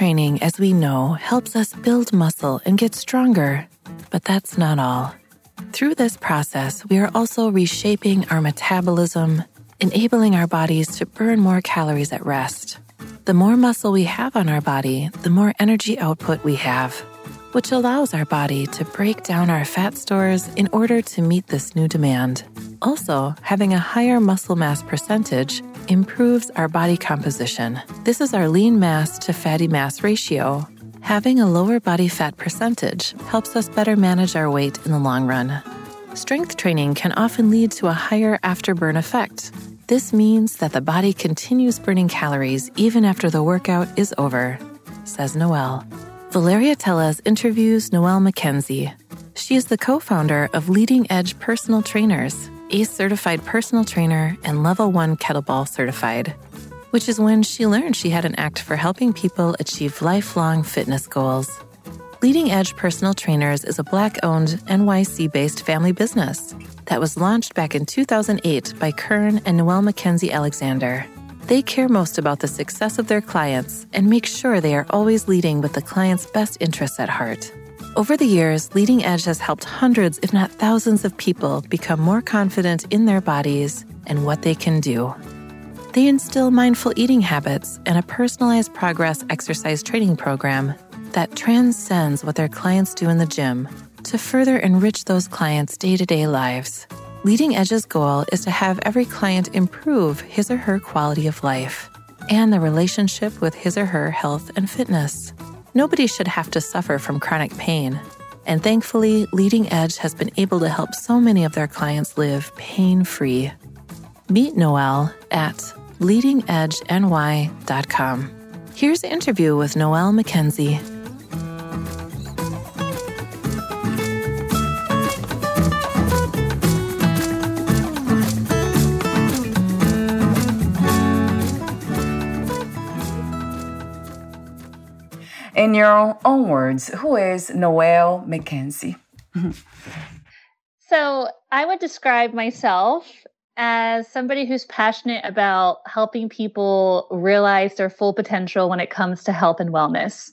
Training, as we know, helps us build muscle and get stronger. But that's not all. Through this process, we are also reshaping our metabolism, enabling our bodies to burn more calories at rest. The more muscle we have on our body, the more energy output we have, which allows our body to break down our fat stores in order to meet this new demand. Also, having a higher muscle mass percentage improves our body composition. This is our lean mass to fatty mass ratio. Having a lower body fat percentage helps us better manage our weight in the long run. Strength training can often lead to a higher afterburn effect. This means that the body continues burning calories even after the workout is over, says Noelle. Valeria Teles interviews Noelle McKenzie. She is the co founder of Leading Edge Personal Trainers ACE certified personal trainer, and level one kettlebell certified, which is when she learned she had an act for helping people achieve lifelong fitness goals. Leading Edge Personal Trainers is a Black owned, NYC based family business that was launched back in 2008 by Kern and Noelle McKenzie Alexander. They care most about the success of their clients and make sure they are always leading with the client's best interests at heart. Over the years, Leading Edge has helped hundreds, if not thousands, of people become more confident in their bodies and what they can do. They instill mindful eating habits and a personalized progress exercise training program that transcends what their clients do in the gym to further enrich those clients' day to day lives. Leading Edge's goal is to have every client improve his or her quality of life and the relationship with his or her health and fitness. Nobody should have to suffer from chronic pain. And thankfully, Leading Edge has been able to help so many of their clients live pain free. Meet Noelle at leadingedgeny.com. Here's the interview with Noelle McKenzie. In your own words, who is Noelle McKenzie? so I would describe myself as somebody who's passionate about helping people realize their full potential when it comes to health and wellness,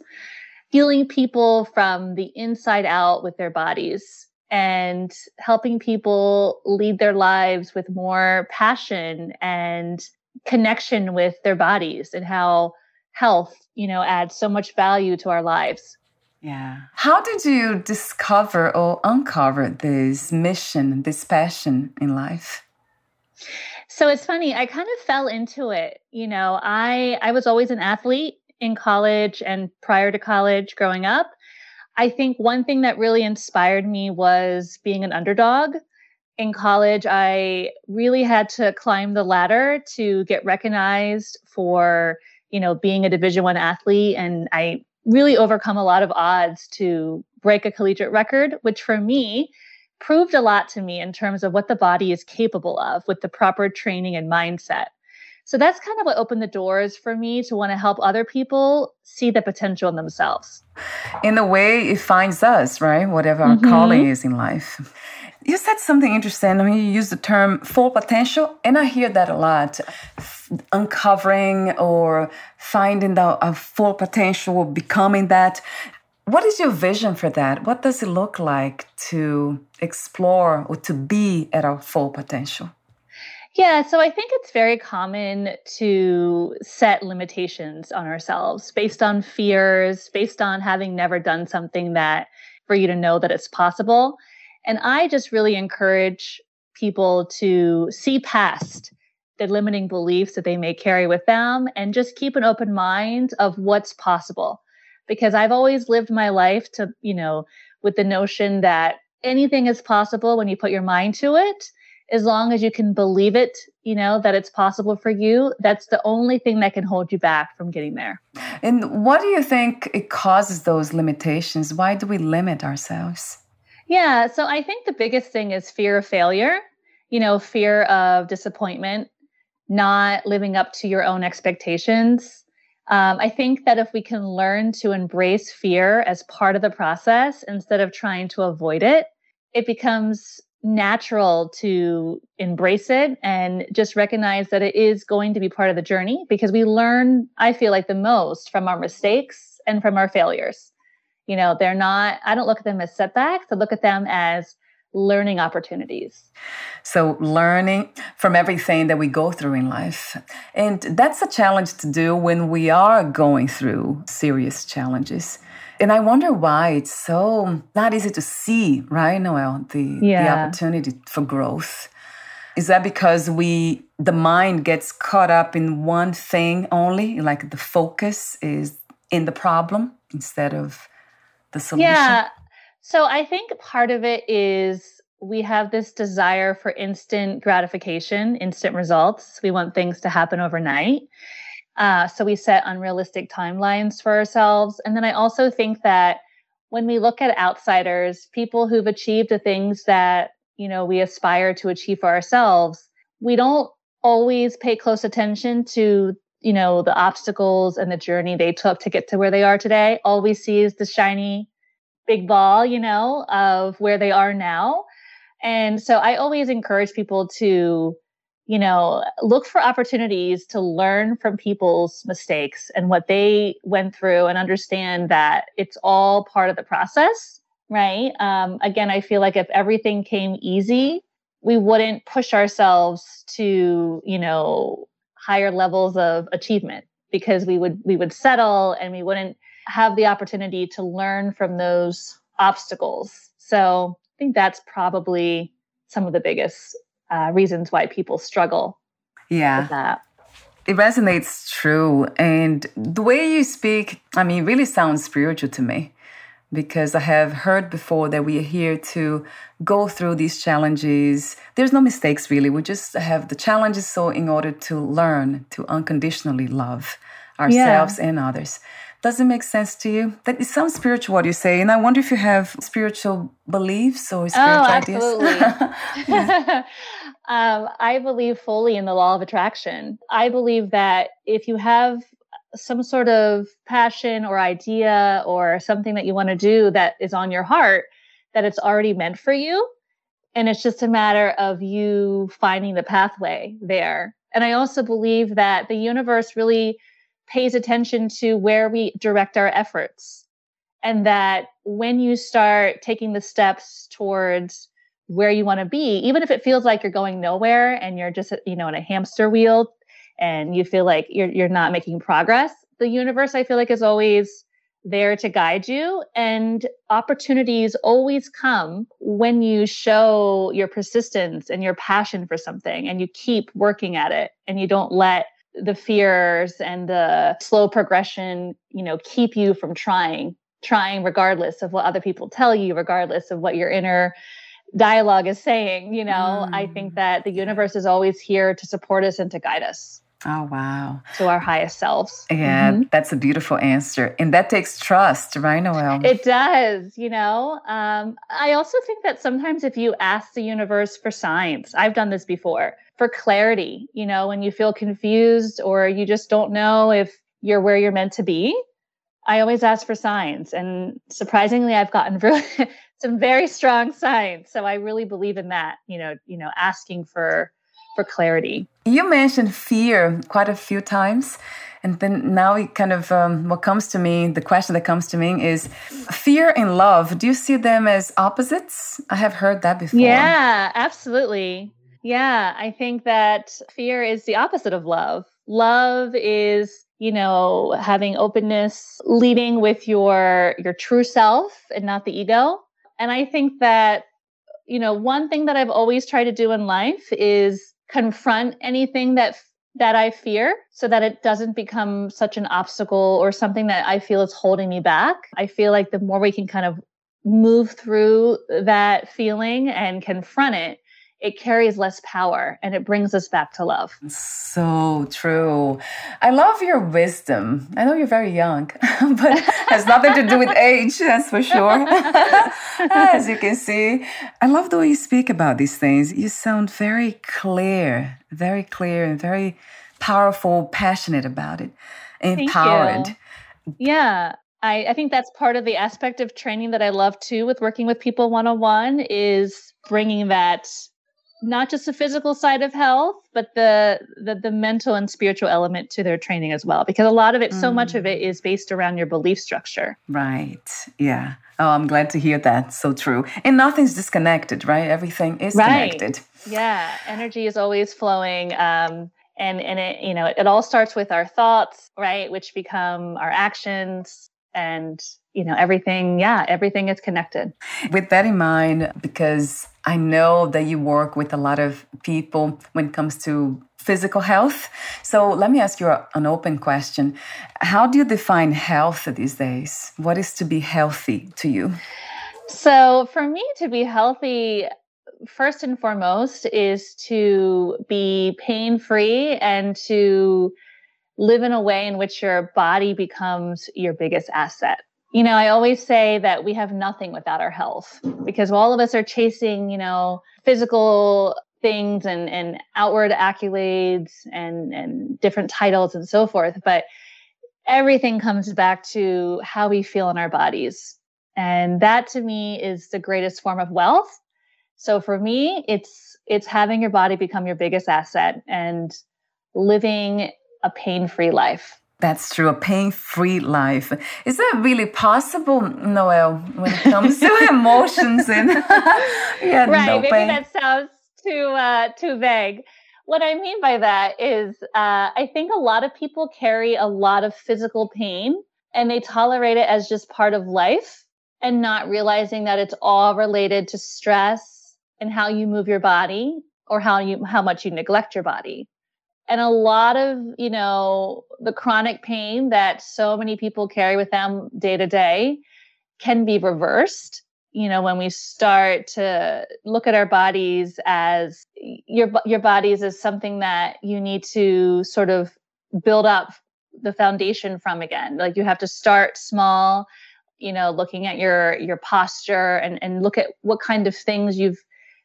healing people from the inside out with their bodies, and helping people lead their lives with more passion and connection with their bodies and how health, you know, adds so much value to our lives. Yeah. How did you discover or uncover this mission, this passion in life? So it's funny, I kind of fell into it. You know, I I was always an athlete in college and prior to college growing up. I think one thing that really inspired me was being an underdog. In college, I really had to climb the ladder to get recognized for you know, being a Division One athlete, and I really overcome a lot of odds to break a collegiate record, which for me proved a lot to me in terms of what the body is capable of with the proper training and mindset. So that's kind of what opened the doors for me to want to help other people see the potential in themselves. In the way, it finds us, right? Whatever our mm-hmm. calling is in life. You said something interesting. I mean, you use the term full potential, and I hear that a lot. Uncovering or finding the a full potential, becoming that. What is your vision for that? What does it look like to explore or to be at our full potential? Yeah, so I think it's very common to set limitations on ourselves based on fears, based on having never done something that for you to know that it's possible. And I just really encourage people to see past the limiting beliefs that they may carry with them and just keep an open mind of what's possible. Because I've always lived my life to, you know, with the notion that anything is possible when you put your mind to it as long as you can believe it, you know, that it's possible for you, that's the only thing that can hold you back from getting there. And what do you think it causes those limitations? Why do we limit ourselves? Yeah, so I think the biggest thing is fear of failure, you know, fear of disappointment, not living up to your own expectations. Um, I think that if we can learn to embrace fear as part of the process instead of trying to avoid it, it becomes natural to embrace it and just recognize that it is going to be part of the journey because we learn, I feel like, the most from our mistakes and from our failures. You know, they're not, I don't look at them as setbacks, I look at them as learning opportunities. So, learning from everything that we go through in life. And that's a challenge to do when we are going through serious challenges. And I wonder why it's so not easy to see, right, Noelle, the, yeah. the opportunity for growth. Is that because we the mind gets caught up in one thing only, like the focus is in the problem instead of the solution? Yeah. So I think part of it is we have this desire for instant gratification, instant results. We want things to happen overnight. Uh, so we set unrealistic timelines for ourselves. And then I also think that when we look at outsiders, people who've achieved the things that, you know, we aspire to achieve for ourselves, we don't always pay close attention to, you know, the obstacles and the journey they took to get to where they are today. All we see is the shiny big ball, you know, of where they are now. And so I always encourage people to you know, look for opportunities to learn from people's mistakes and what they went through and understand that it's all part of the process, right? Um, again, I feel like if everything came easy, we wouldn't push ourselves to, you know, higher levels of achievement because we would we would settle and we wouldn't have the opportunity to learn from those obstacles. So I think that's probably some of the biggest uh, reasons why people struggle. Yeah. It resonates true. And the way you speak, I mean, really sounds spiritual to me because I have heard before that we are here to go through these challenges. There's no mistakes really. We just have the challenges so in order to learn to unconditionally love ourselves yeah. and others. Does it make sense to you? That it sounds spiritual what you say, and I wonder if you have spiritual beliefs or spiritual oh, absolutely. ideas. um, I believe fully in the law of attraction. I believe that if you have some sort of passion or idea or something that you want to do that is on your heart, that it's already meant for you. And it's just a matter of you finding the pathway there. And I also believe that the universe really pays attention to where we direct our efforts. And that when you start taking the steps towards where you want to be, even if it feels like you're going nowhere and you're just, you know, in a hamster wheel and you feel like you're, you're not making progress, the universe, I feel like, is always there to guide you. And opportunities always come when you show your persistence and your passion for something and you keep working at it and you don't let the fears and the slow progression, you know, keep you from trying, trying regardless of what other people tell you, regardless of what your inner dialogue is saying. You know, mm. I think mm. that the universe is always here to support us and to guide us. Oh, wow. To our highest selves. Yeah, mm-hmm. that's a beautiful answer. And that takes trust, right, Noelle? It does, you know. Um, I also think that sometimes if you ask the universe for signs, I've done this before, for clarity, you know, when you feel confused or you just don't know if you're where you're meant to be, I always ask for signs. And surprisingly, I've gotten really, some very strong signs. So I really believe in that, you know, you know, asking for for clarity. You mentioned fear quite a few times. And then now it kind of um, what comes to me, the question that comes to me is fear and love. Do you see them as opposites? I have heard that before. Yeah, absolutely. Yeah, I think that fear is the opposite of love. Love is you know, having openness, leading with your your true self and not the ego. And I think that you know, one thing that I've always tried to do in life is confront anything that that I fear so that it doesn't become such an obstacle or something that I feel is holding me back. I feel like the more we can kind of move through that feeling and confront it, it carries less power and it brings us back to love. So true. I love your wisdom. I know you're very young, but has nothing to do with age, that's for sure. As you can see, I love the way you speak about these things. You sound very clear, very clear, and very powerful, passionate about it, empowered. Yeah. I, I think that's part of the aspect of training that I love too with working with people one on one is bringing that not just the physical side of health, but the, the the mental and spiritual element to their training as well. Because a lot of it, mm. so much of it, mm. based around your belief structure. Right. Yeah. Oh, I'm glad to hear that. So true. And nothing's disconnected, right? Everything is right. connected. Yeah. Energy is always flowing. Um, and and it you know it, it all starts with our thoughts, right, which become our actions, and you know everything yeah everything is connected with that in mind because i know that you work with a lot of people when it comes to physical health. So let me ask you an open question. How do you define health these days? What is to be healthy to you? So for me to be healthy first and foremost is to be pain free and to live in a way in which your body becomes your biggest asset. You know, I always say that we have nothing without our health because all of us are chasing, you know, physical things and, and outward accolades and, and different titles and so forth. But everything comes back to how we feel in our bodies. And that to me is the greatest form of wealth. So for me, it's it's having your body become your biggest asset and living a pain free life. That's true, a pain free life. Is that really possible, Noelle, when it comes to emotions and yeah, right? No maybe pain. that sounds too uh, too vague. What I mean by that is, uh, I think a lot of people carry a lot of physical pain and they tolerate it as just part of life and not realizing that it's all related to stress and how you move your body or how you how much you neglect your body and a lot of you know the chronic pain that so many people carry with them day to day can be reversed you know when we start to look at our bodies as your your bodies as something that you need to sort of build up the foundation from again. Like you have to start small you know looking at your your posture and and look at what kind of things you've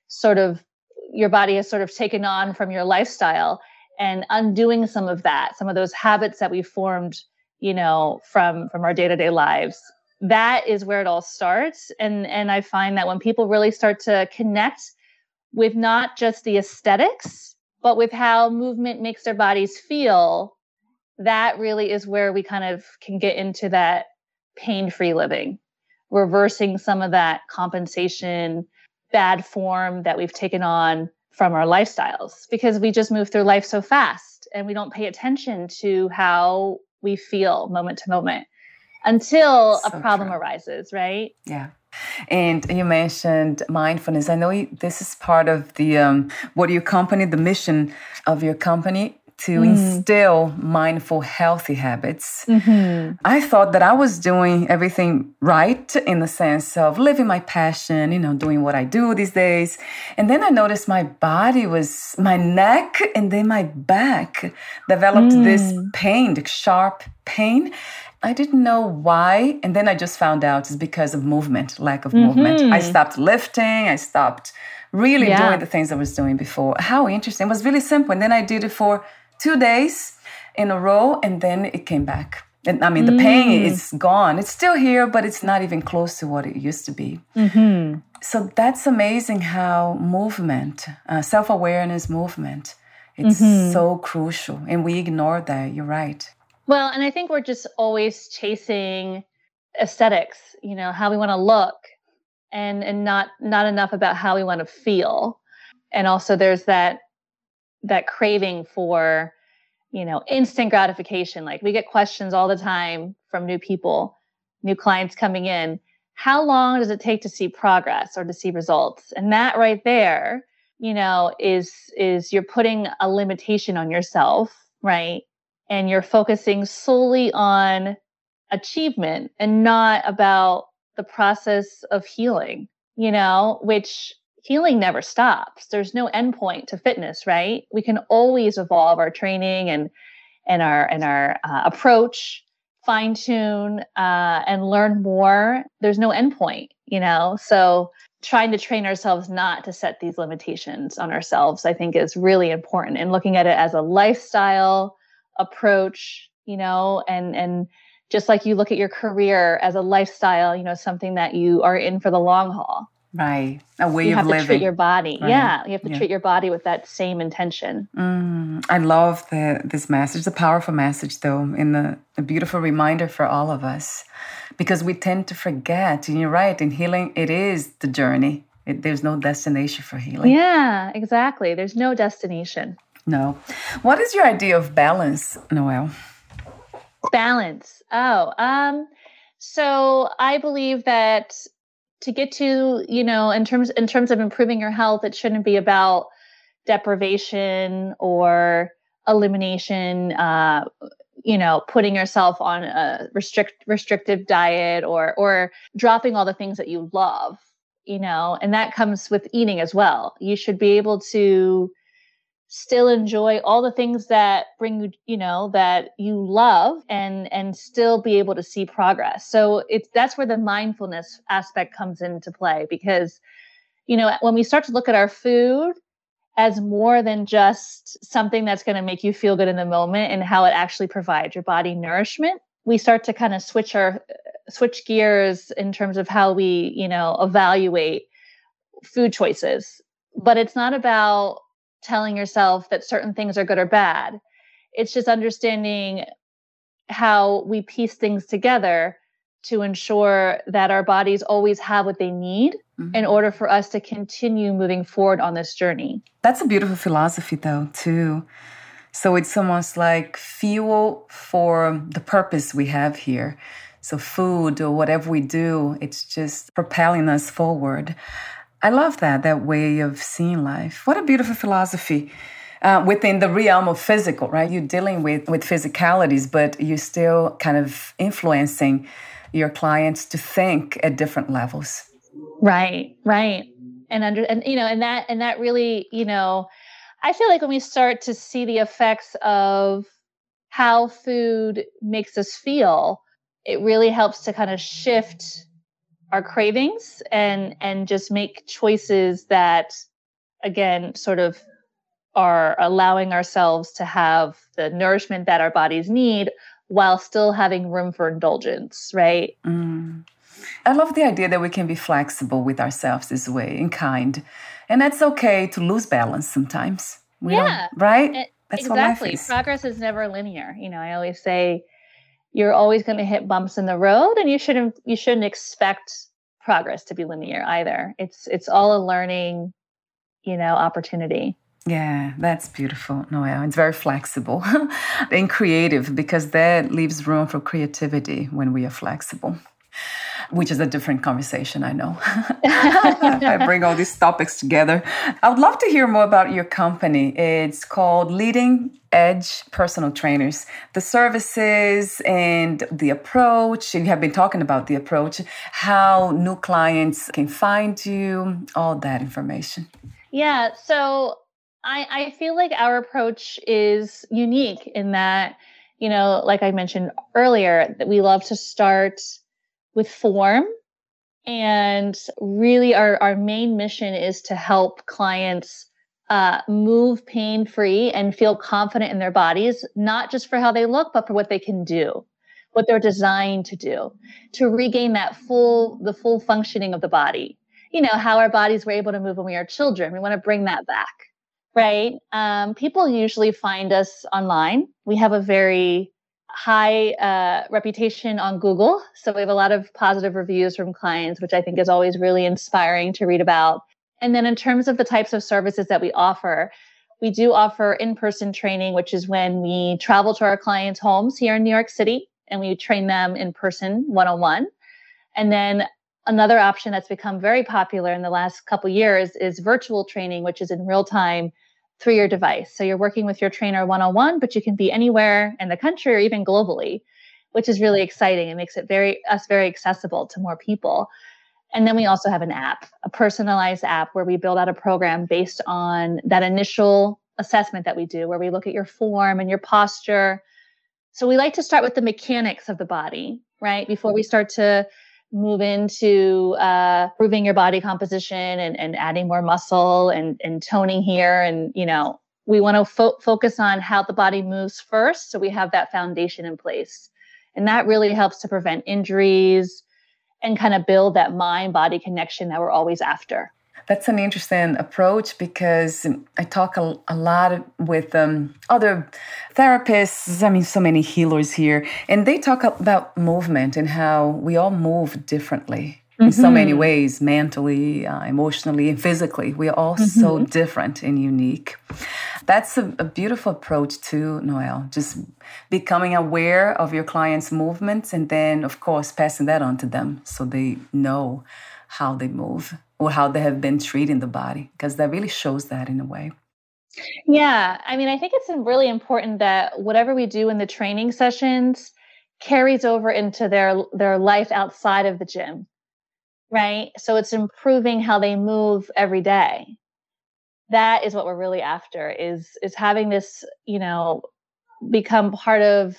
sort of your body has sort of taken on from your lifestyle and undoing some of that, some of those habits that we formed, you know, from from our day-to-day lives. That is where it all starts. And and I find that when people really start to connect with not just the aesthetics, but with how movement makes their bodies feel, that really is where we kind of can get into that pain-free living, reversing some of that compensation, bad form that we've taken on from our lifestyles because we just move through life so fast and we don't pay attention to how we feel moment to moment until so a problem true. arises, right? Yeah. And you mentioned mindfulness. I know this is part of the um, what your company, the mission of your company to mm. instill mindful, healthy habits. Mm-hmm. I thought that I was doing everything right in the sense of living my passion, you know, doing what I do these days. And then I noticed my body was, my neck and then my back developed mm. this pain, sharp pain. I didn't know why. And then I just found out it's because of movement, lack of mm-hmm. movement. I stopped lifting, I stopped really yeah. doing the things I was doing before. How interesting. It was really simple. And then I did it for two days in a row, and then it came back. And I mean, the mm. pain is gone. It's still here, but it's not even close to what it used to be. Mm-hmm. So that's amazing how movement, uh, self awareness movement, it's mm-hmm. so crucial. And we ignore that. You're right. Well, and I think we're just always chasing aesthetics, you know, how we want to look and and not not enough about how we want to feel. And also there's that that craving for you know, instant gratification. Like we get questions all the time from new people, new clients coming in. How long does it take to see progress or to see results? And that right there, you know, is is you're putting a limitation on yourself, right? And you're focusing solely on achievement and not about the process of healing, you know, which healing never stops. There's no endpoint to fitness, right? We can always evolve our training and and our and our uh, approach, fine tune, uh, and learn more. There's no endpoint, you know. So trying to train ourselves not to set these limitations on ourselves, I think, is really important. And looking at it as a lifestyle approach, you know, and and just like you look at your career as a lifestyle, you know, something that you are in for the long haul. Right. A way you of have to treat your body. Right. Yeah. You have to Yeah. treat your body with that same intention. Mm, I love the, this message. It's a powerful message, though, and a, a beautiful reminder for all of us because we tend to forget. And you're right, in healing, it is the journey. It, there's no destination for healing. Yeah, exactly. There's no destination. No. What is your idea of balance, Noelle? Balance. Oh, um, so I believe that to get to, you know, in terms in terms of improving your health, it shouldn't be about deprivation or elimination, uh, you know, putting yourself on a restrict restrictive diet or or dropping all the things that you love, you know, and that comes with eating as well. You should be able to still enjoy all the things that bring you you know that you love and and still be able to see progress. So it's that's where the mindfulness aspect comes into play because you know when we start to look at our food as more than just something that's going to make you feel good in the moment and how it actually provides your body nourishment we start to kind of switch our switch gears in terms of how we you know evaluate food choices. But it's not about telling yourself that certain things are good or bad. It's just understanding how we piece things together to ensure that our bodies always have what they need Mhm. in order for us to continue moving forward on this journey. That's a beautiful philosophy, though, too. So it's almost like fuel for the purpose we have here. So, food or whatever we do, it's just propelling us forward. I love that, that way of seeing life. What a beautiful philosophy. Uh, within the realm of physical, right? You're dealing with, with physicalities, but you're still kind of influencing your clients to think at different levels. Right, right. And under and you know, and that and that really, you know, I feel like when we start to see the effects of how food makes us feel, it really helps to kind of shift our cravings and and just make choices that again sort of are allowing ourselves to have the nourishment that our bodies need while still having room for indulgence, right? Mm. I love the idea that we can be flexible with ourselves this way and kind. And that's okay to lose balance sometimes. We Yeah. right? That's what life exactly. is. Progress is never linear. You know, I always say you're always going to hit bumps in the road and you shouldn't you shouldn't expect progress to be linear either. It's it's all a learning, you know, opportunity. Yeah, that's beautiful, Noelle. It's very flexible and creative because that leaves room for creativity when we are flexible, which is a different conversation, I know. I bring all these topics together. I would love to hear more about your company. It's called Leading Edge Personal Trainers. The services and the approach, you have been talking about the approach, how new clients can find you, all that information. Yeah, so I, I feel like our approach is unique in that, you know, like I mentioned earlier, that we love to start with form. And really, our, our main mission is to help clients uh, move pain free and feel confident in their bodies, not just for how they look, but for what they can do, what they're designed to do, to regain that full, the full functioning of the body. You know, how our bodies were able to move when we were children. We want to bring that back right? Um, people usually find us online. We have a very high uh, reputation on Google. So we have a lot of positive reviews from clients, which I think is always really inspiring to read about. And then in terms of the types of services that we offer, we do offer in person training, which is when we travel to our clients' homes here in New York City and we train them in person one on one. And then another option that's become very popular in the last couple years is virtual training, which is in real time through your device. So you're working with your trainer one on one, but you can be anywhere in the country or even globally, which is really exciting. It makes it very us very accessible to more people. And then we also have an app, a personalized app where we build out a program based on that initial assessment that we do, where we look at your form and your posture. So we like to start with the mechanics of the body, right? Before we start to move into uh, improving your body composition and, and adding more muscle and, and toning here. And, you know, we want to fo- focus on how the body moves first. So we have that foundation in place. And that really helps to prevent injuries, and kind of build that mind body connection that we're always after. That's an interesting approach because I talk a, a lot with um, other therapists. I mean, so many healers here, and they talk about movement and how we all move differently in mm-hmm. so many ways mentally, uh, emotionally, and physically. We are all mm-hmm. so different and unique. That's a, a, beautiful approach too, Noelle, Just becoming aware of your client's movements and then, of course, passing that on to them so they know how they move or how they have been treating the body, because that really shows that in a way. Yeah. I mean, I think it's really important that whatever we do in the training sessions carries over into their their life outside of the gym right so it's improving how they move every day that is what we're really after is is having this you know become part of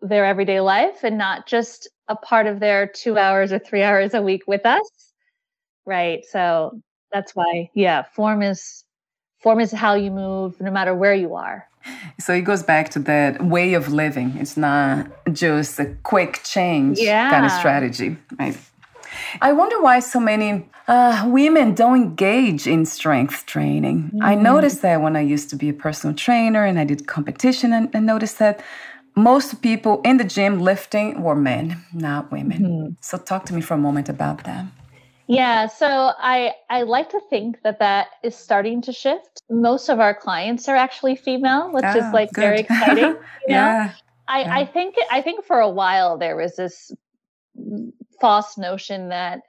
their everyday life and not just a part of their two hours or three hours a week with us right so that's why yeah form is form is how you move no matter where you are so it goes back to that way of living it's not just a quick change yeah. kind of strategy right I wonder why so many uh, women don't engage in strength training. Mm. I noticed that when I used to be a personal trainer and I did competition, and I noticed that most people in the gym lifting were men, not women. Mm-hmm. So, talk to me for a moment about that. Yeah, so I I like to think that that is starting to shift. Most of our clients are actually female, which oh, is like good. very exciting. You know? yeah. I, yeah. I think I think for a while there was this false notion that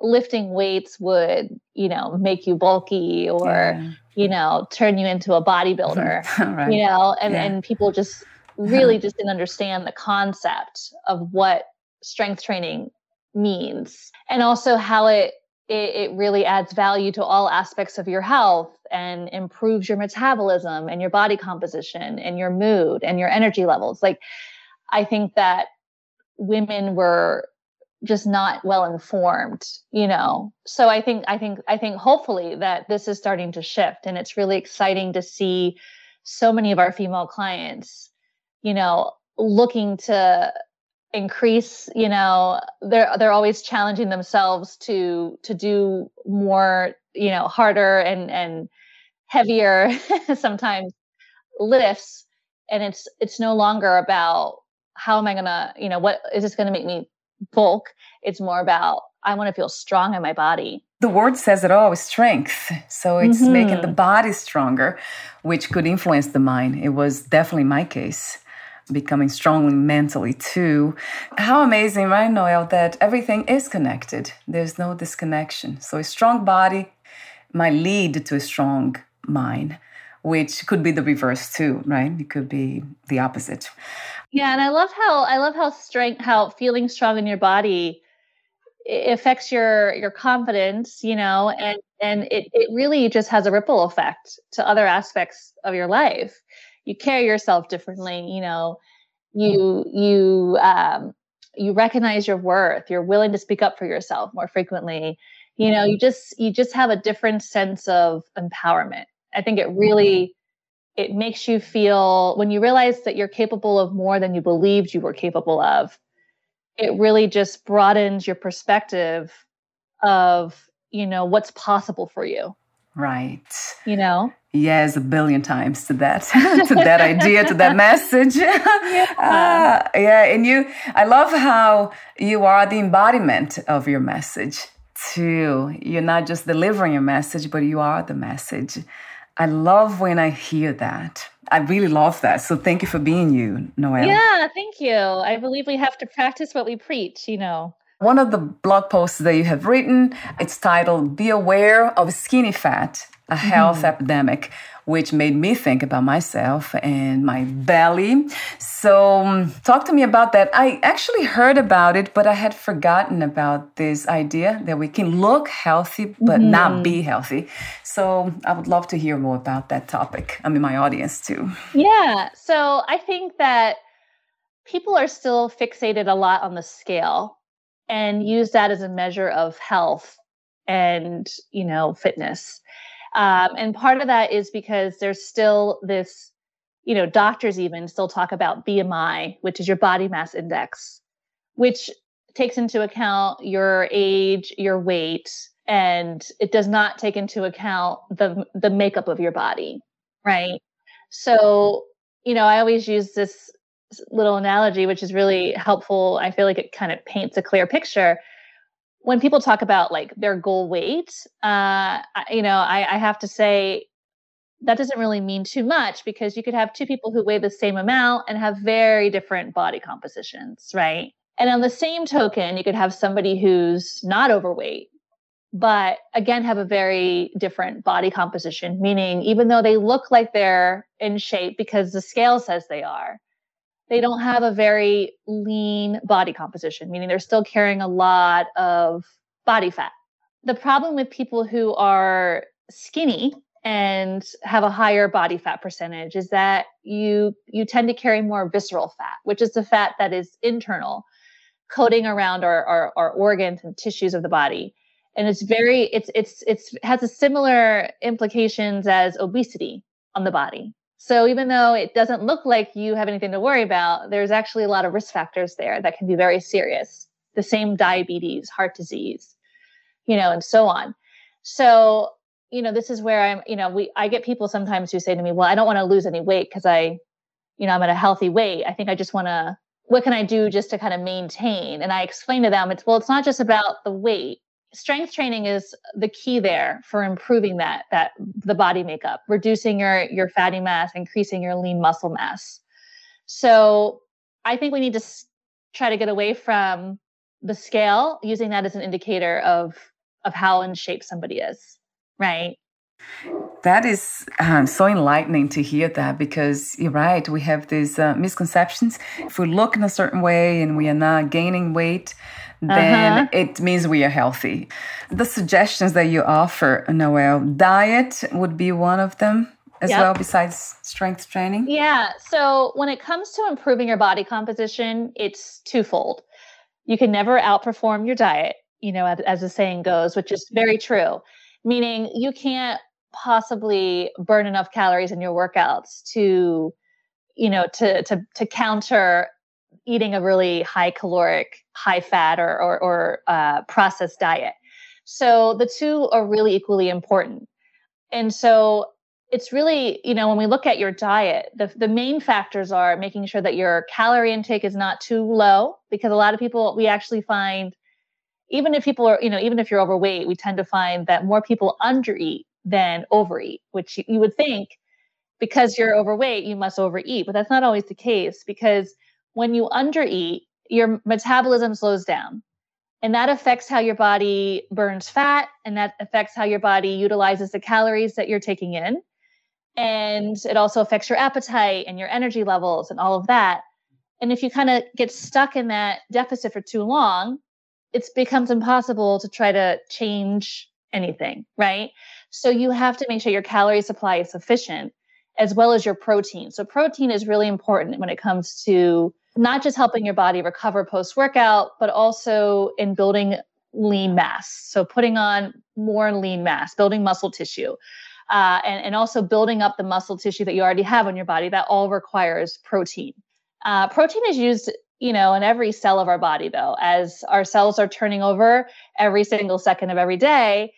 lifting weights would, you know, make you bulky or, yeah. you know, turn you into a bodybuilder. right. You know, and, yeah. and people just really just didn't understand the concept of what strength training means and also how it, it it really adds value to all aspects of your health and improves your metabolism and your body composition and your mood and your energy levels. Like i think that women were just not well informed you know? So i think i think i think hopefully that this is starting to shift and it's really exciting to see so many of our female clients you know looking to increase you know they're they're always challenging themselves to to do more you know harder and and heavier sometimes lifts and it's it's no longer about how am i going to you know what is this going to make me bulk. It's more about I want to feel strong in my body. The word says it all strength. So it's mm-hmm. making the body stronger, which could influence the mind. It was definitely my case. Becoming strong mentally too. How amazing, right, Noelle, that everything is connected. There's no disconnection. So a strong body might lead to a strong mind, which could be the reverse too, right? It could be the opposite. Yeah, and I love how I love how strength how feeling strong in your body affects your your confidence, you know, and and it it really just has a ripple effect to other aspects of your life. You carry yourself differently, you know. Mm-hmm. You you um you recognize your worth. You're willing to speak up for yourself more frequently. You know, you mm-hmm. just you just have a different sense of empowerment. I think it really mm-hmm. it makes you feel when you realize that you're capable of more than you believed you were capable of it really just broadens your perspective of you know what's possible for you right you know yes a billion times to that to that idea to that message yeah. Uh, yeah and you i love how you are the embodiment of your message too you're not just delivering your message but you are the message I love when I hear that. I really love that. So thank you for being you, Noelle. Yeah, thank you. I believe we have to practice what we preach, you know. One of the blog posts that you have written, it's titled Be Aware of Skinny Fat, a Health mm-hmm. Epidemic which made me think about myself and my belly. So, um, talk to me about that. I actually heard about it, but I had forgotten about this idea that we can look healthy but mm-hmm. not be healthy. So, I would love to hear more about that topic. I mean, my audience too. Yeah. So, I think that people are still fixated a lot on the scale and use that as a measure of health and, you know, fitness. Um, and part of that is because there's still this, you know, doctors even still talk about BMI, which is your body mass index, which takes into account your age, your weight, and it does not take into account the the makeup of your body, right? So, you know, I always use this little analogy, which is really helpful. I feel like it kind of paints a clear picture when people talk about like their goal weight, uh, you know, I, I have to say that doesn't really mean too much because you could have two people who weigh the same amount and have very different body compositions, right? And on the same token, you could have somebody who's not overweight, but again, have a very different body composition, meaning even though they look like they're in shape because the scale says they are, they don't have a very lean body composition, meaning they're still carrying a lot of body fat. The problem with people who are skinny and have a higher body fat percentage is that you you tend to carry more visceral fat, which is the fat that is internal, coating around our, our, our organs and tissues of the body. And it's very it's it's it's has a similar implications as obesity on the body. So even though it doesn't look like you have anything to worry about, there's actually a lot of risk factors there that can be very serious. The same diabetes, heart disease, you know, and so on. So, you know, this is where I'm, you know, we I get people sometimes who say to me, "Well, I don't want to lose any weight because I, you know, I'm at a healthy weight. I think I just want to what can I do just to kind of maintain?" And I explain to them, it's well, it's not just about the weight strength training is the key there for improving that that the body makeup reducing your your fatty mass increasing your lean muscle mass so i think we need to try to get away from the scale using that as an indicator of of how in shape somebody is right that is um, so enlightening to hear that because you're right. We have these uh, misconceptions. If we look in a certain way and we are not gaining weight, then uh-huh. it means we are healthy. The suggestions that you offer, Noelle, diet would be one of them as yep. well, besides strength training? Yeah. So when it comes to improving your body composition, it's twofold. You can never outperform your diet, you know, as, as the saying goes, which is very true. Meaning you can't possibly burn enough calories in your workouts to, you know, to to to counter eating a really high caloric, high fat, or, or, or uh, processed diet. So the two are really equally important. And so it's really, you know, when we look at your diet, the, the main factors are making sure that your calorie intake is not too low, because a lot of people, we actually find, even if people are, you know, even if you're overweight, we tend to find that more people undereat than overeat, which you, you would think because you're overweight, you must overeat. But that's not always the case because when you undereat, your metabolism slows down. And that affects how your body burns fat, and that affects how your body utilizes the calories that you're taking in. And it also affects your appetite and your energy levels and all of that. And if you kind of get stuck in that deficit for too long, it becomes impossible to try to change anything, right? So you have to make sure your calorie supply is sufficient as well as your protein. So protein is really important when it comes to not just helping your body recover post workout, but also in building lean mass. So putting on more lean mass, building muscle tissue, uh, and, and also building up the muscle tissue that you already have on your body. That all requires protein. Uh, protein is used, you know, in every cell of our body, though, as our cells are turning over every single second of every day.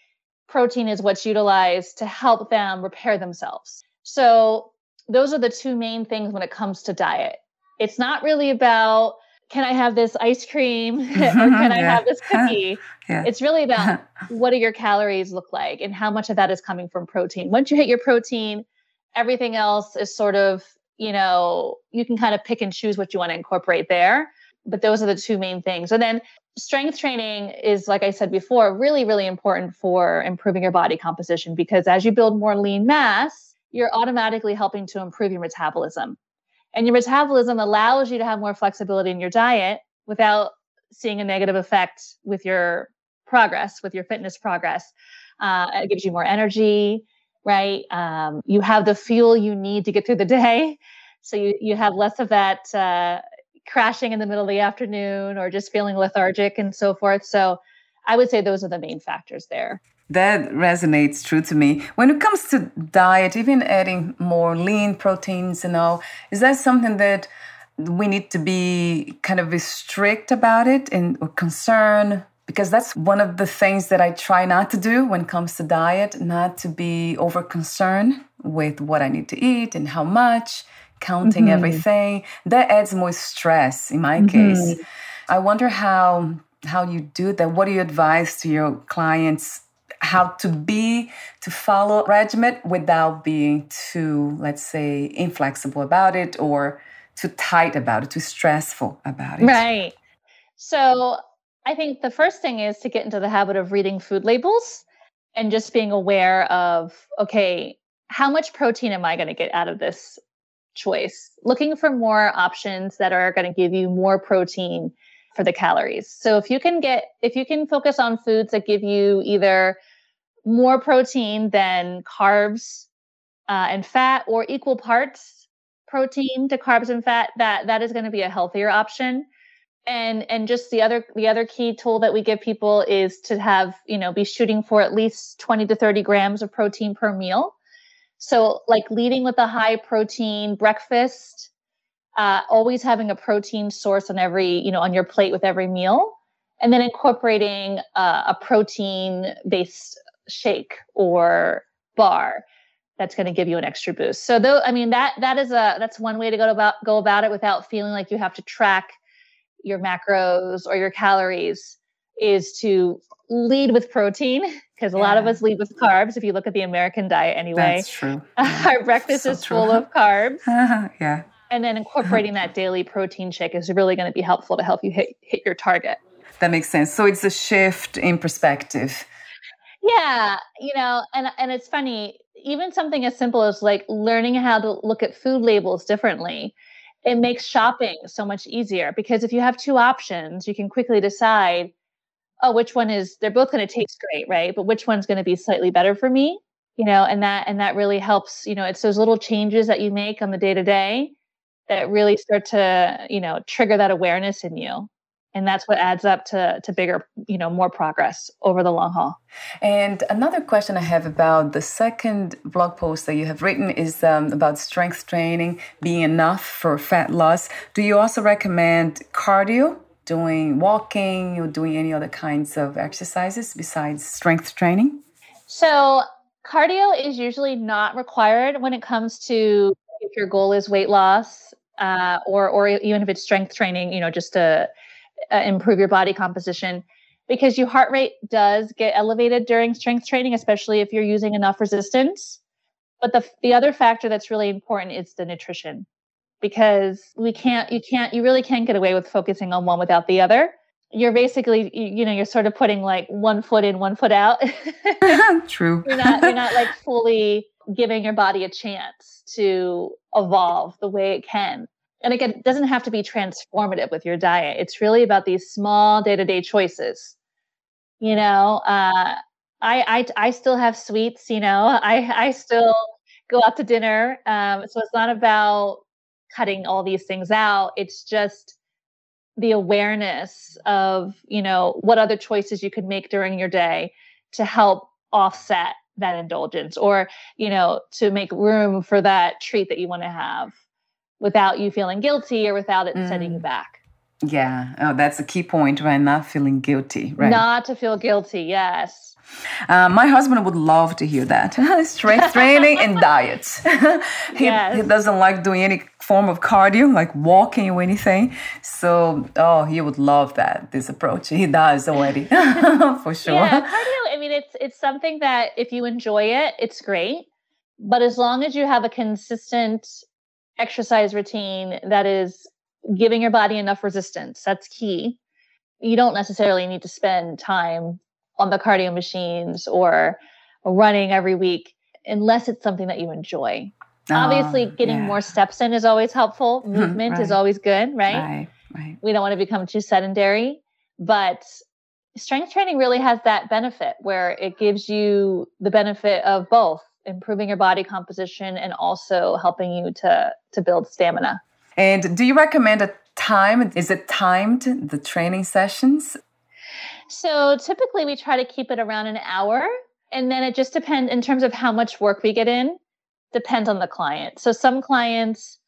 Protein is what's utilized to help them repair themselves. So those are the two main things when it comes to diet it's not really about can I have this ice cream or can I have this cookie? yeah. It's really about what do your calories look like and how much of that is coming from protein. Once you hit your protein, everything else is sort of, you know, you can kind of pick and choose what you want to incorporate there. But those are the two main things. And then strength training is, like I said before, really, really important for improving your body composition because as you build more lean mass, you're automatically helping to improve your metabolism. And your metabolism allows you to have more flexibility in your diet without seeing a negative effect with your progress, with your fitness progress. Uh, it gives you more energy, right? Um, you have the fuel you need to get through the day. So you, you have less of that uh, crashing in the middle of the afternoon or just feeling lethargic and so forth. So I would say those are the main factors there. That resonates true to me. When it comes to diet, even adding more lean proteins and all, is that something that we need to be kind of strict about it and or concern? Because that's one of the things that I try not to do when it comes to diet, not to be over concerned with what I need to eat and how much, counting mm-hmm. everything. That adds more stress in my mm-hmm. case. I wonder how how you do that. What do you advise to your clients how to be to follow regimen without being too let's say inflexible about it or too tight about it too stressful about it. Right. So i think the first thing is to get into the habit of reading food labels and just being aware of okay how much protein am i going to get out of this choice? Looking for more options that are going to give you more protein for the calories. So if you can get if you can focus on foods that give you either more protein than carbs uh, and fat or equal parts protein to carbs and fat that that is going to be a healthier option. And and just the other the other key tool that we give people is to have you know be shooting for at least 20 to 30 grams of protein per meal. So like leading with a high protein breakfast uh, always having a protein source on every you know on your plate with every meal and then incorporating uh, a protein based shake or bar that's going to give you an extra boost. So though I mean that that is a that's one way to go about go about it without feeling like you have to track your macros or your calories is to lead with protein because a yeah. lot of us lead with carbs if you look at the American diet anyway. That's true. Our breakfast so is true. full of carbs. yeah. And then incorporating that daily protein shake is really going to be helpful to help you hit hit your target. That makes sense. So it's a shift in perspective yeah, you know, and and it's funny, even something as simple as like learning how to look at food labels differently. It makes shopping so much easier because if you have two options, you can quickly decide, oh, which one is they're both going to taste great, right? But which one's going to be slightly better for me? You know, and that and that really helps, you know, it's those little changes that you make on the day to day that really start to, you know, trigger that awareness in you and that's what adds up to to bigger you know more progress over the long haul. And another question i have about the second blog post that you have written is um, about strength training being enough for fat loss. Do you also recommend cardio doing walking or doing any other kinds of exercises besides strength training? So cardio is usually not required when it comes to if your goal is weight loss uh, or or even if it's strength training you know just to uh, improve your body composition because your heart rate does get elevated during strength training, especially if you're using enough resistance. But the the other factor that's really important is the nutrition because we can't you can't you really can't get away with focusing on one without the other. You're basically you, you know you're sort of putting like one foot in, one foot out. True. you're not you're not like fully giving your body a chance to evolve the way it can and again, it doesn't have to be transformative with your diet. It's really about these small day to day choices. You know, uh, I, I I still have sweets. You know, I I still go out to dinner. Um, so it's not about cutting all these things out. It's just the awareness of you know what other choices you could make during your day to help offset that indulgence or you know to make room for that treat that you want to have without you feeling guilty or without it mm. setting you mm. back. Yeah. Oh, that's a key point, right? Not feeling guilty, right? Not to feel guilty, yes. Uh, my husband would love to hear that. Strength training and diets. he, yes. he doesn't like doing any form of cardio, like walking or anything. So, oh, he would love that, this approach. He does already, for sure. Yeah, cardio, I mean, it's, it's something that if you enjoy it, it's great. But as long as you have a consistent exercise routine that is giving your body enough resistance, that's key. You don't necessarily need to spend time on the cardio machines or running every week unless it's something that you enjoy. Oh, Obviously, getting yeah. more steps in is always helpful. Movement right. is always good, right? Right, right. We don't want to become too sedentary, but strength training really has that benefit where it gives you the benefit of both improving your body composition and also helping you to to build stamina. And do you recommend a time? Is it timed the training sessions? So typically we try to keep it around an hour and then it just depends in terms of how much work we get in depends on the client. So some clients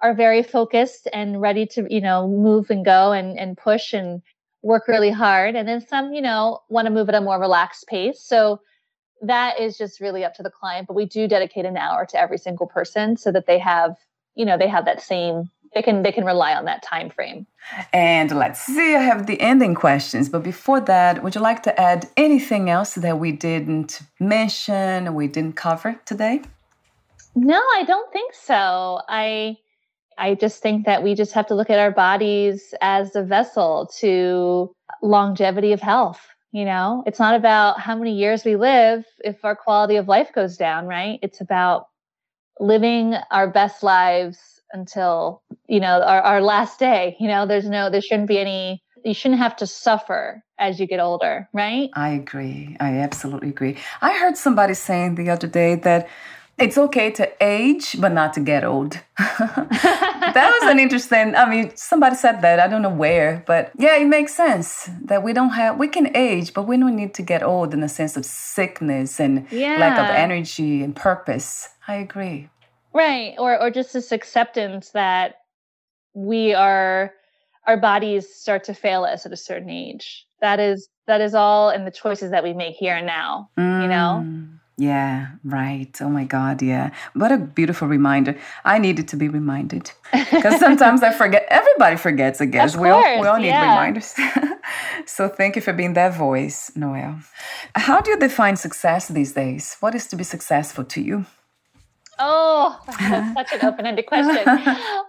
are very focused and ready to, you know, move and go and, and push and work really hard. And then some, you know, want to move at a more relaxed pace. So that is just really up to the client. But we do dedicate an hour to every single person so that they have, you know, they have that same they can they can rely on that time frame. And let's see, I have the ending questions, but before that, would you like to add anything else that we didn't mention, we didn't cover today? No, I don't think so. I I just think that we just have to look at our bodies as a vessel to longevity of health. You know, it's not about how many years we live if our quality of life goes down, right? It's about living our best lives until you know our, our last day you know? There's no there shouldn't be any you shouldn't have to suffer as you get older right? I agree. I absolutely agree. I heard somebody saying the other day that it's okay to age but not to get old. That was an interesting i mean somebody said that i don't know where but yeah it makes sense that we don't have we can age but we don't need to get old in the sense of sickness and yeah. lack of energy and purpose. I agree. Right or or just this acceptance that we are our bodies start to fail us at a certain age. That is that is all in the choices that we make here and now mm, you know? Mm, yeah right. Oh my god yeah. What a beautiful reminder. I needed to be reminded because sometimes i forget everybody forgets i guess. We all we all need yeah. reminders. So thank you for being that voice noelle how do you define success these days? What is to be successful to you? Oh, that's such an open-ended question.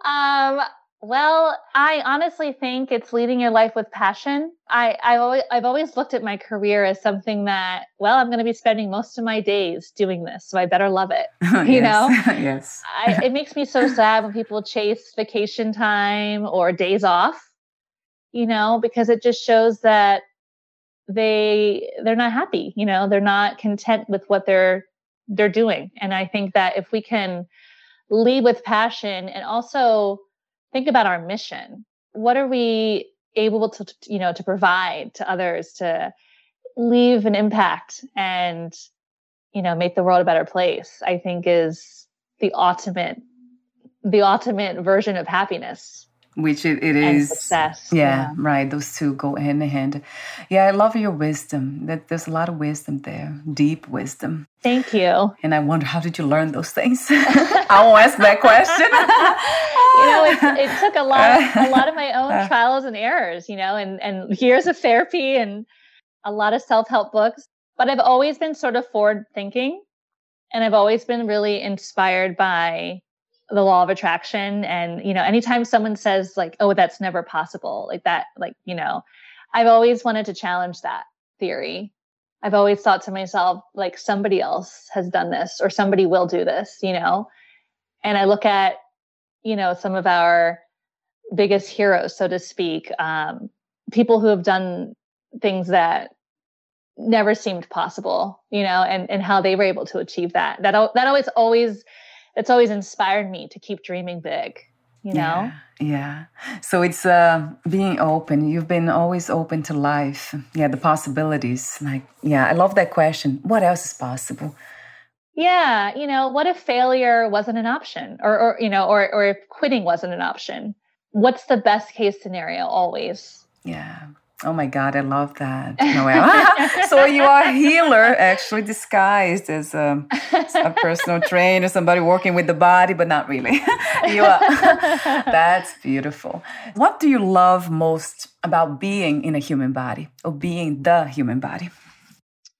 Um, well, I honestly think it's leading your life with passion. I, I always, I've always looked at my career as something that, well, I'm going to be spending most of my days doing this, so I better love it. Oh, you know? yes. I, it makes me so sad when people chase vacation time or days off. You know, because it just shows that they they're not happy. You know, they're not content with what they're they're doing. And I think that if we can lead with passion and also think about our mission, what are we able to, you know, to provide to others to leave an impact and, you know, make the world a better place, I think is the ultimate, the ultimate version of happiness which it, it is success. Yeah, yeah, right. Those two go hand in hand. Yeah, I love your wisdom. That there's a lot of wisdom there, deep wisdom. Thank you. And I wonder how did you learn those things? I won't ask that question. you know, it, it, took a lot, of, a lot of my own trials and errors. You know, and and years of therapy and a lot of self help books. But I've always been sort of forward thinking, and I've always been really inspired by the law of attraction and you know anytime someone says like oh that's never possible like that like you know i've always wanted to challenge that theory. I've always thought to myself like somebody else has done this or somebody will do this you know? And i look at you know some of our biggest heroes so to speak um, people who have done things that never seemed possible you know and and how they were able to achieve that. That that always always it's always inspired me to keep dreaming big you know? Yeah, yeah. so it's uh being open. You've been always open to life. Yeah the possibilities like yeah i love that question. What else is possible? Yeah you know what if failure wasn't an option? Or or you know or or if quitting wasn't an option? What's the best case scenario always? Yeah Oh my God, I love that, Noelle. so you are a healer, actually disguised as a, a, personal trainer, somebody working with the body, but not really. you are. That's beautiful. What do you love most about being in a human body or being the human body?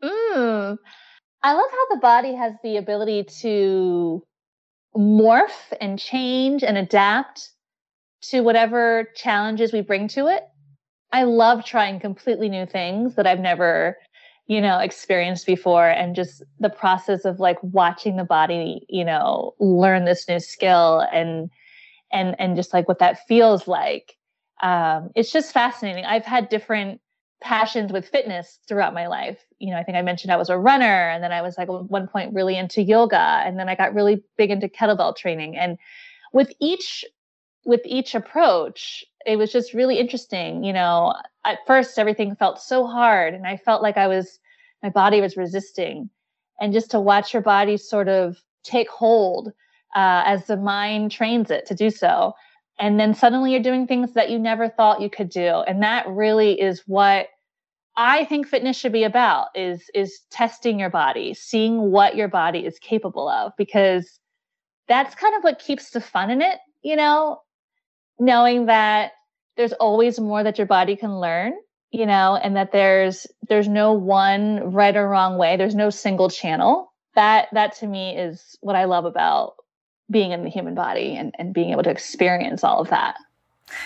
Mm, I love how the body has the ability to morph and change and adapt to whatever challenges we bring to it. I love trying completely new things that I've never, you know, experienced before and just the process of like watching the body, you know, learn this new skill and and and just like what that feels like. Um, it's just fascinating. I've had different passions with fitness throughout my life. You know, I think I mentioned I was a runner and then I was like one point really into yoga and then I got really big into kettlebell training and with each with each approach it was just really interesting you know. At first everything felt so hard and i felt like i was my body was resisting. And just to watch your body sort of take hold uh, as the mind trains it to do so. And then suddenly you're doing things that you never thought you could do. And that really is what i think fitness should be about is is testing your body seeing what your body is capable of because that's kind of what keeps the fun in it you know knowing that there's always more that your body can learn you know and that there's there's no one right or wrong way. There's no single channel. That that to me is what i love about being in the human body and, and being able to experience all of that.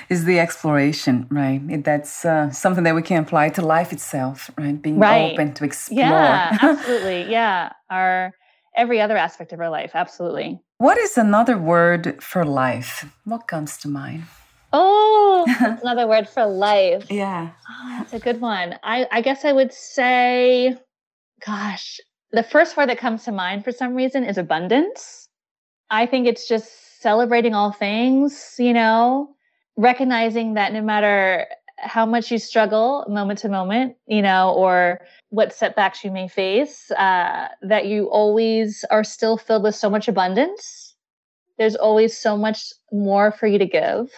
Is the exploration right? That's uh, something that we can apply to life itself right? Being right. open to explore. Yeah absolutely. Yeah. Our every other aspect of our life absolutely what is another word for life? What comes to mind? Oh, that's another word for life. Yeah. Oh, that's a good one. I, I guess I would say, gosh, the first word that comes to mind for some reason is abundance. I think it's just celebrating all things, you know, recognizing that no matter how much you struggle moment to moment, you know, or what setbacks you may face, uh, that you always are still filled with so much abundance. There's always so much more for you to give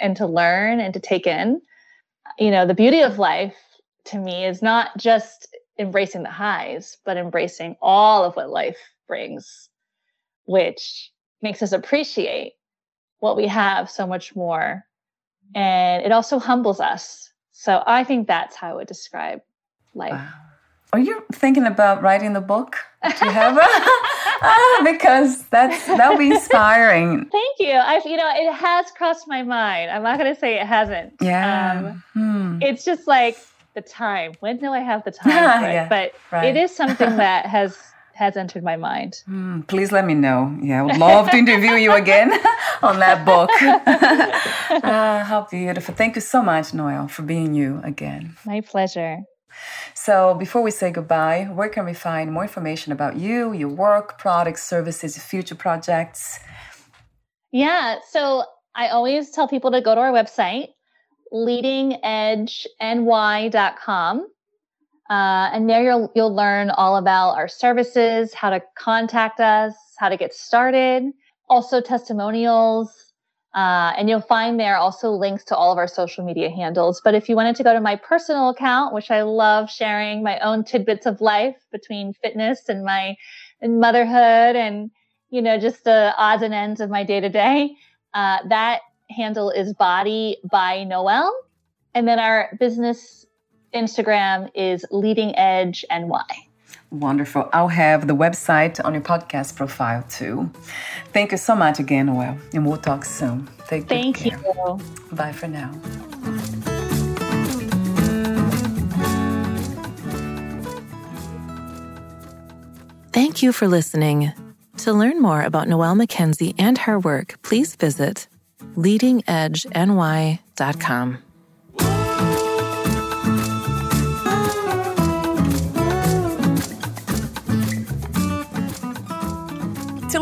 and to learn and to take in. You know, the beauty of life to me is not just embracing the highs, but embracing all of what life brings, which makes us appreciate what we have so much more and it also humbles us. So I think that's how I would describe life. Wow. Are you thinking about writing the book? Do you have a, ah, because that's that'll be inspiring. Thank you. I've you know it has crossed my mind. I'm not going to say it hasn't. Yeah. Um, hmm. It's just like the time. When do I have the time? yeah, but right. it is something that has has entered my mind. Mm, please let me know. Yeah, I would love to interview you again on that book. uh, how beautiful. Thank you so much, Noelle, for being you again. My pleasure. So, before we say goodbye, where can we find more information about you, your work, products, services, future projects? Yeah, so I always tell people to go to our website, leadingedgeny.com. Uh, and there you'll you'll learn all about our services, how to contact us, how to get started, also testimonials, uh, and you'll find there also links to all of our social media handles. But if you wanted to go to my personal account, which I love sharing my own tidbits of life between fitness and my and motherhood and you know just the odds and ends of my day to day, that handle is Body by Noelle, and then our business Instagram is Leading Edge NY. Wonderful. I'll have the website on your podcast profile too. Thank you so much again, Noelle, and we'll talk soon. Take Thank care. you. Bye for now. Thank you for listening. To learn more about Noelle McKenzie and her work, please visit leadingedgeny.com.